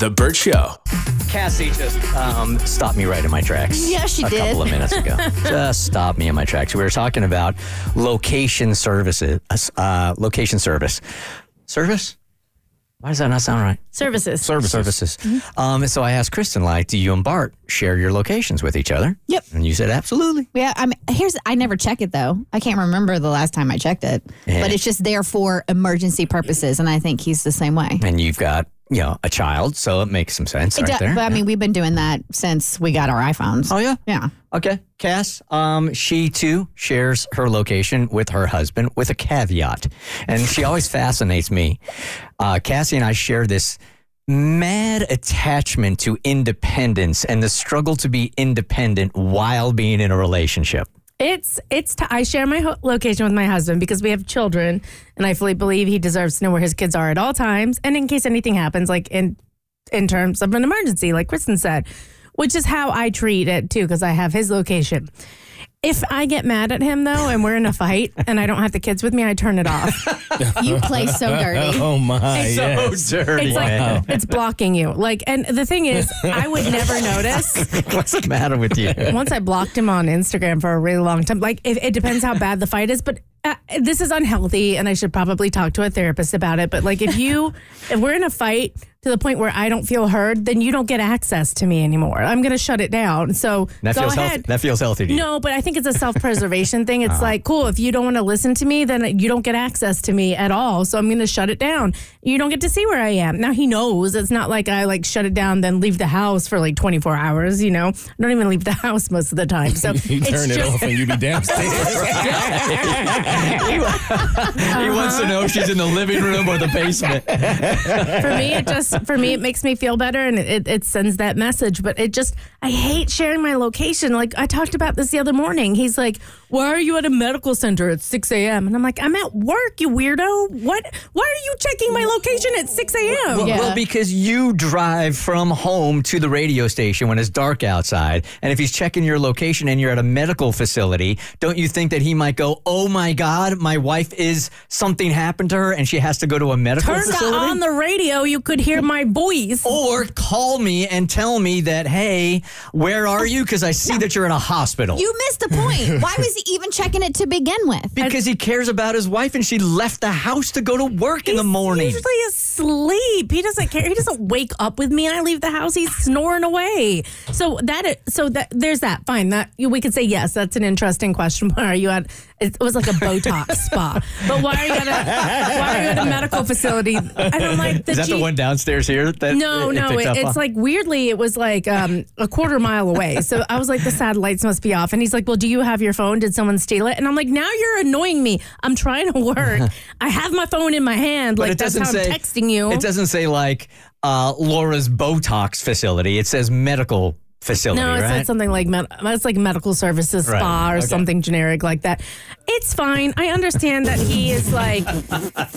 The Burt Show. Cassie just um, stopped me right in my tracks. Yeah, she a did. A couple of minutes ago. just stopped me in my tracks. We were talking about location services. Uh, location service. Service? Why does that not sound right? Services. Services. Services. Um, so I asked Kristen, like, do you and Bart share your locations with each other? Yep. And you said absolutely. Yeah, I mean, here's I never check it though. I can't remember the last time I checked it, Yeah. but it's just there for emergency purposes, and I think he's the same way. And you've got, you know, a child, so it makes some sense It right do- there. But I mean, we've been doing that since we got our iPhones. oh yeah. Yeah. Okay. Cass, um, she too shares her location with her husband with a caveat. And she always fascinates me. Uh, Cassie and I share this mad attachment to independence and the struggle to be independent while being in a relationship. It's it's. I share my ho- location with my husband because we have children, and I fully believe he deserves to know where his kids are at all times, and in case anything happens, like in in terms of an emergency, like Kristen said, which is how I treat it too, because I have his location. If I get mad at him though, and we're in a fight, and I don't have the kids with me, I turn it off. You play so dirty. Oh my! yes. dirty. It's like it's blocking you. Like, and the thing is, I would never notice. What's the matter with you? once I blocked him on Instagram for a really long time. Like, it, it depends how bad the fight is, but uh, this is unhealthy, and I should probably talk to a therapist about it. But like, if you, if we're in a fight to the point where I don't feel heard, then you don't get access to me anymore. I'm going to shut it down. So That go feels ahead. healthy. That feels healthy. No, but I think it's a self preservation thing. It's uh-huh. like, cool, if you don't want to listen to me, then you don't get access to me at all. So I'm going to shut it down. You don't get to see where I am. Now he knows. It's not like I like shut it down, then leave the house for like 24 hours, you know? I don't even leave the house most of the time. So You turn it just- off and you be downstairs. He wants to know if she's in the living room or the basement. for me it just for me it makes me feel better and it, it sends that message. But it just i hate sharing my location. Like i talked about this the other morning. He's like why are you at a medical center at 6 a.m and i'm like i'm at work you weirdo. What why are you checking my location at 6 a.m Well, Yeah. well, because you drive from home to the radio station when it's dark outside, and if he's checking your location and you're at a medical facility, don't you think that he might go, "Oh my God, my wife is something happened to her and she has to go to a medical Turn facility"? on the radio you could hear my voice or call me and tell me that, hey, where are you? Because I see that you're in a hospital. You missed the point. Why was he even checking it to begin with? because he cares about his wife and she left the house to go to work in the morning. He's usually asleep. He doesn't care. He doesn't wake up with me. And I leave the house. He's snoring away. So that so that there's that. Fine. That we could say yes. That's an interesting question. Why are you at? It was like a Botox spa. But why are you at a why are you at a medical facility? And I'm like, Is that the G- one downstairs here? That no, it no, it, it's on? like weirdly, it was like um, a quarter mile away. So I was like, the satellites must be off. And he's like, Well, do you have your phone? Did someone steal it? And I'm like, Now you're annoying me. I'm trying to work. I have my phone in my hand. But like that's how say I'm texting you. It doesn't say like uh, Laura's Botox facility. It says medical facility, No, it right? said something like med- it's like medical services Right, spa or okay. something generic like that. It's fine. I understand that he is like,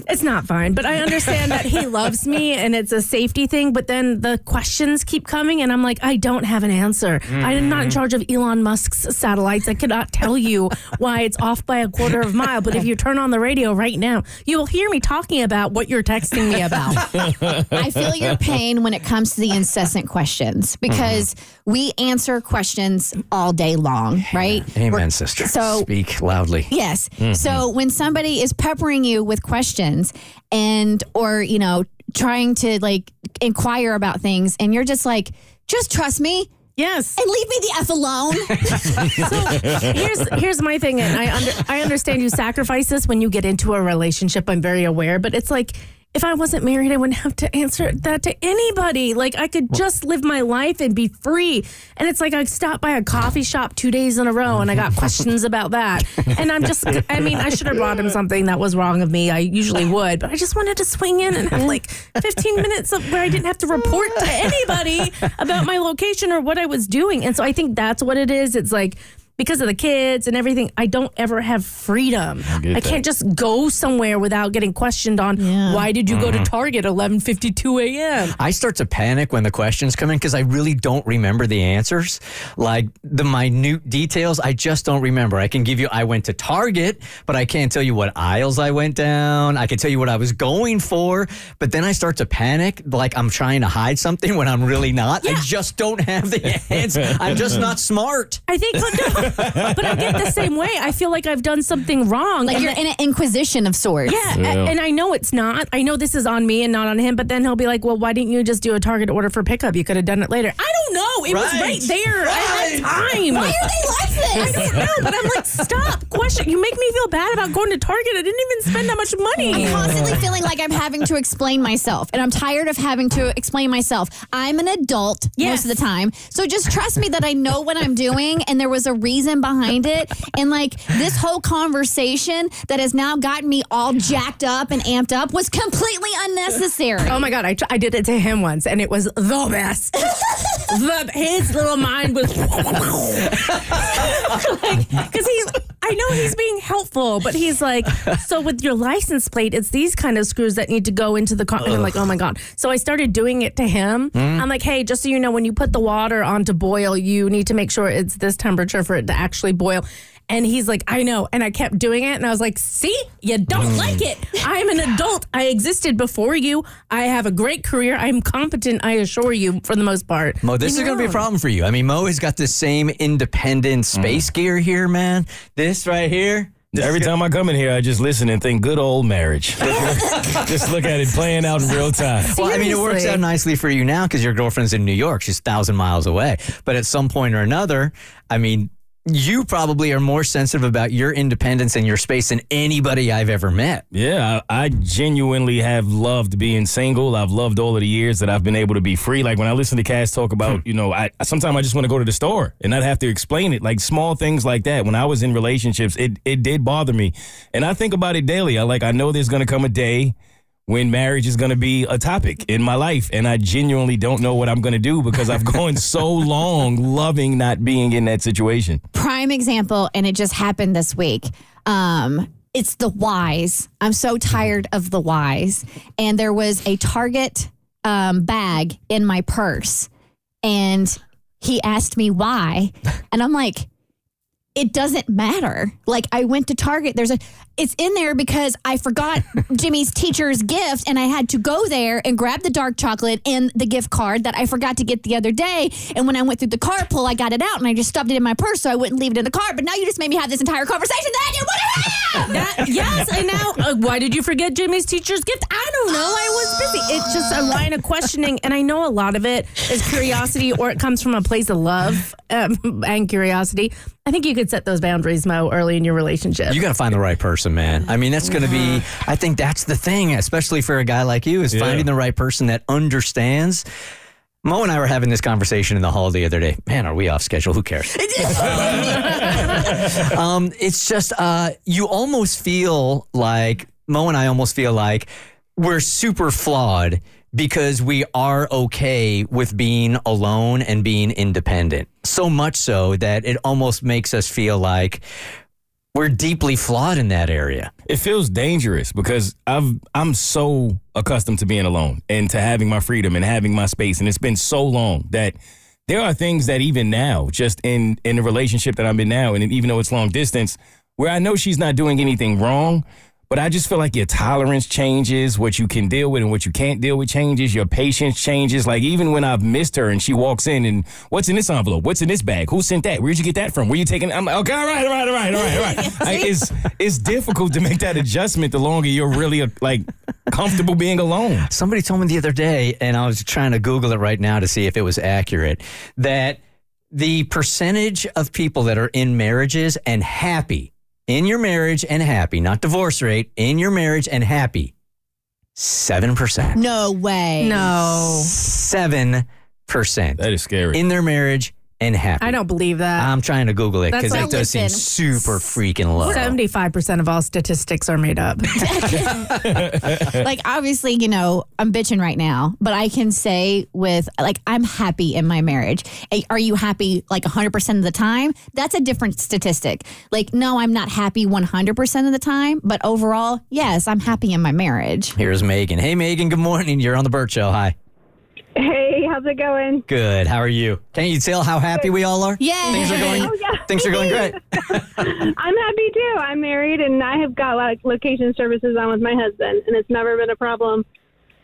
it's not fine, but I understand that he loves me and it's a safety thing. But then the questions keep coming, and I'm like, I don't have an answer. I am not in mm-hmm. charge of Elon Musk's satellites. I cannot tell you why it's off by a quarter of a mile. But if you turn on the radio right now, you will hear me talking about what you're texting me about. I feel your pain when it comes to the incessant questions because we answer questions all day long, right? Amen, We're- sister. So Speak loudly. Yes. Mm-hmm. So when somebody is peppering you with questions and or you know trying to like inquire about things and you're just like just trust me Yes. and leave me the f alone. so here's here's my thing, and I under, I understand you sacrifice this when you get into a relationship. I'm very aware, but it's like if I wasn't married, I wouldn't have to answer that to anybody. Like I could just live my life and be free. And it's like I stopped by a coffee shop two days in a row, and I got questions about that. And I'm just, I mean, I should have brought him something that was wrong of me. I usually would, but I just wanted to swing in and have like 15 minutes of where I didn't have to report to anybody about my location or what I was doing. And so I think that's what it is. It's like because of the kids and everything, I don't ever have freedom. I, get that. can't just go somewhere without getting questioned on Yeah. why did you go Mm-hmm. to Target 11:52 a.m. I start to panic when the questions come in because I really don't remember the answers. Like the minute details, I just don't remember. I can give you, I went to Target, but I can't tell you what aisles I went down. I can tell you what I was going for, but then I start to panic like I'm trying to hide something when I'm really not. I just don't have the answer. I'm just not smart. I think, no, but I get the same way. I feel like I've done something wrong. Like and you're then- in an inquisition of sorts. Yeah, Yeah. a- and I know it's not. I know this is on me and not on him. But then he'll be like, "Well, why didn't you just do a Target order for pickup? You could have done it later." I don't know. It was Right. right there. I had time. Why are they like this? I don't know, but I'm like, stop. You make me feel bad about going to Target. I didn't even spend that much money. I'm constantly feeling like I'm having to explain myself, and I'm tired of having to explain myself. I'm an adult Yes. most of the time, so just trust me that I know what I'm doing, and there was a reason behind it. And like this whole conversation that has now gotten me all jacked up and amped up was completely unnecessary. Oh my god, I, tr- I did it to him once, and it was the best. the, his little mind was like because he. I know he's being helpful, but he's like, so with your license plate, it's these kind of screws that need to go into the car. And I'm like, oh my god. So I started doing it to him. Hmm? I'm like, hey, just so you know, when you put the water on to boil, you need to make sure it's this temperature for it to actually boil. And he's like, I know. And I kept doing it. And I was like, see, you don't mm. like it. I'm an adult. I existed before you. I have a great career. I'm competent, I assure you, for the most part. Mo, this is going to be a problem for you. I mean, Mo has got the same independent mm. space gear here, man. This right here. this Every time I come in here, I just listen and think, good old marriage. just look at it playing out in real time. Well, I mean, it works Seriously. out nicely for you now because your girlfriend's in New York. She's a thousand miles away. But at some point or another, I mean, you probably are more sensitive about your independence and your space than anybody I've ever met. Yeah, I, I genuinely have loved being single. I've loved all of the years that I've been able to be free. Like when I listen to Cass talk about, hmm. you know, I sometimes I just want to go to the store and not have to explain it. Like small things like that. When I was in relationships, it it did bother me, and I think about it daily. I like I know there's gonna come a day when marriage is going to be a topic in my life and I genuinely don't know what I'm going to do because I've gone so long loving not being in that situation. prime example, and it just happened this week. Um, it's the whys. I'm so tired of the whys. And there was a Target um, bag in my purse, and he asked me why, and I'm like, it doesn't matter. Like I went to Target. There's a it's in there because I forgot Jimmy's teacher's gift and I had to go there and grab the dark chocolate and the gift card that I forgot to get the other day. And when I went through the cart pull, I got it out and I just stuffed it in my purse so I wouldn't leave it in the car. But now you just made me have this entire conversation that I didn't want to have. That, yes, and now uh, why did you forget Jimmy's teacher's gift? I don't know. I was busy. It's just a line of questioning, and I know a lot of it is curiosity, or it comes from a place of love um, and curiosity. I think you could set those boundaries, Mo, early in your relationship. You got to find the right person, man. I mean, that's going to be, I think that's the thing, especially for a guy like you, is Yeah. finding the right person that understands. Mo and I were having this conversation in the hall the other day. Man, are we off schedule? Who cares? um, it's just, uh, you almost feel like, Mo and I almost feel like we're super flawed because we are okay with being alone and being independent. So much so that it almost makes us feel like we're deeply flawed in that area. It feels dangerous because I've I'm so accustomed to being alone and to having my freedom and having my space and it's been so long that there are things that even now just in in the relationship that I'm in now and even though it's long distance where I know she's not doing anything wrong but I just feel like your tolerance changes, what you can deal with and what you can't deal with changes, your patience changes. Like even when I've missed her and she walks in and what's in this envelope? What's in this bag? Who sent that? Where'd you get that from? Where you taking? I'm like, okay, all right, all right, all right, all right, all right. Like, it's it's difficult to make that adjustment the longer you're really like comfortable being alone. Somebody told me the other day, and I was trying to Google it right now to see if it was accurate, that the percentage of people that are in marriages and happy, in your marriage and happy, not divorce rate, in your marriage and happy, 7%. No way. no. 7% That is scary. in their marriage and happy. I don't believe that. I'm trying to Google it because like- it does seem super freaking low. 75% of all statistics are made up. like obviously, you know, I'm bitching right now, but I can say with like I'm happy in my marriage. Are you happy like 100% of the time? That's a different statistic. Like no, I'm not happy 100% of the time, but overall, yes, I'm happy in my marriage. Here's Megan. Hey, Megan. Good morning. You're on the Burt Show. Hi. Hey, how's it going? Good. How are you? Can't you tell how happy we all are? Yeah. Things are going. Oh, yeah. Things are going great. I'm happy too. I'm married and I have got like location services on with my husband, and it's never been a problem.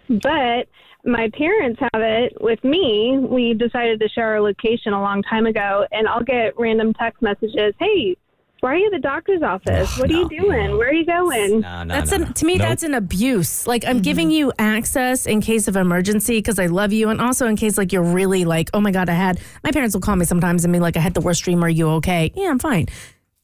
But my parents have it with me. We decided to share our location a long time ago, and I'll get random text messages. Hey, why are you at the doctor's office? what are you doing? Where are you going? No, no, That's no, an, no. to me, Nope. that's an abuse. Like I'm giving mm-hmm. you access in case of emergency because I love you, and also in case like you're really like, oh my god, I had. My parents will call me sometimes and be like, I had the worst dream. Are you okay? Yeah, I'm fine.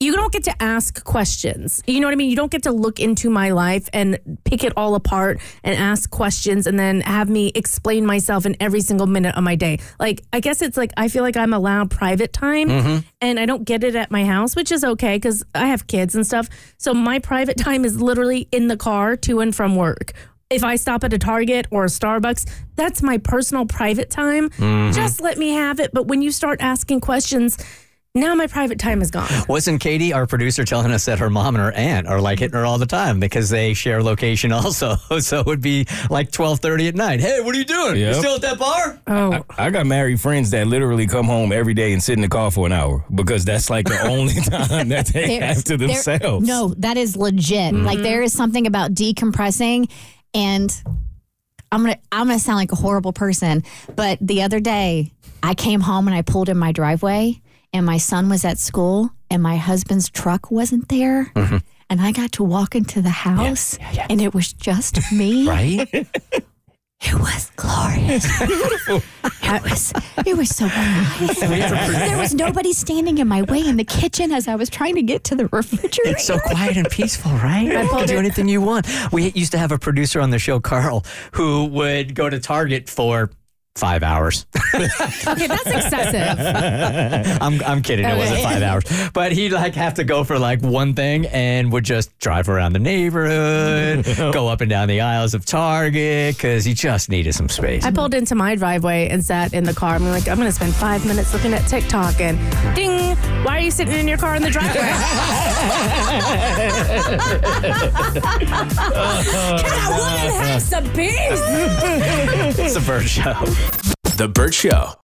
You don't get to ask questions. You know what I mean? You don't get to look into my life and pick it all apart and ask questions and then have me explain myself in every single minute of my day. Like, I guess it's like I feel like I'm allowed private time mm-hmm. and I don't get it at my house, which is okay because I have kids and stuff. So my private time is literally in the car to and from work. If I stop at a Target or a Starbucks, that's my personal private time. Mm-hmm. Just let me have it. But when you start asking questions, now my private time is gone. Wasn't Katie, our producer, telling us that her mom and her aunt are like hitting her all the time because they share location also? So it would be like twelve thirty at night. Hey, what are you doing? You Yep. still at that bar? Oh, I got married friends that literally come home every day and sit in the car for an hour because that's like the only time that they There- have to there- themselves. No, that is legit. Mm-hmm. Like there is something about decompressing and I'm gonna I'm gonna sound like a horrible person, but the other day I came home and I pulled in my driveway and my son was at school and my husband's truck wasn't there. Mm-hmm. And I got to walk into the house and it was just me. Right? It was glorious. it was it was so nice. there was nobody standing in my way in the kitchen as I was trying to get to the refrigerator. It's so quiet and peaceful, right? You can do anything you want. We used to have a producer on the show, Carl, who would go to Target for five hours. okay, that's excessive. I'm, I'm kidding. It wasn't five hours, but he'd like have to go for like one thing and would just drive around the neighborhood, go up and down the aisles of Target because he just needed some space. I pulled into my driveway and sat in the car. I'm like, I'm going to spend five minutes looking at TikTok and ding, why are you sitting in your car in the driveway? I want to have some peace. It's a Burt Show. The Burt Show.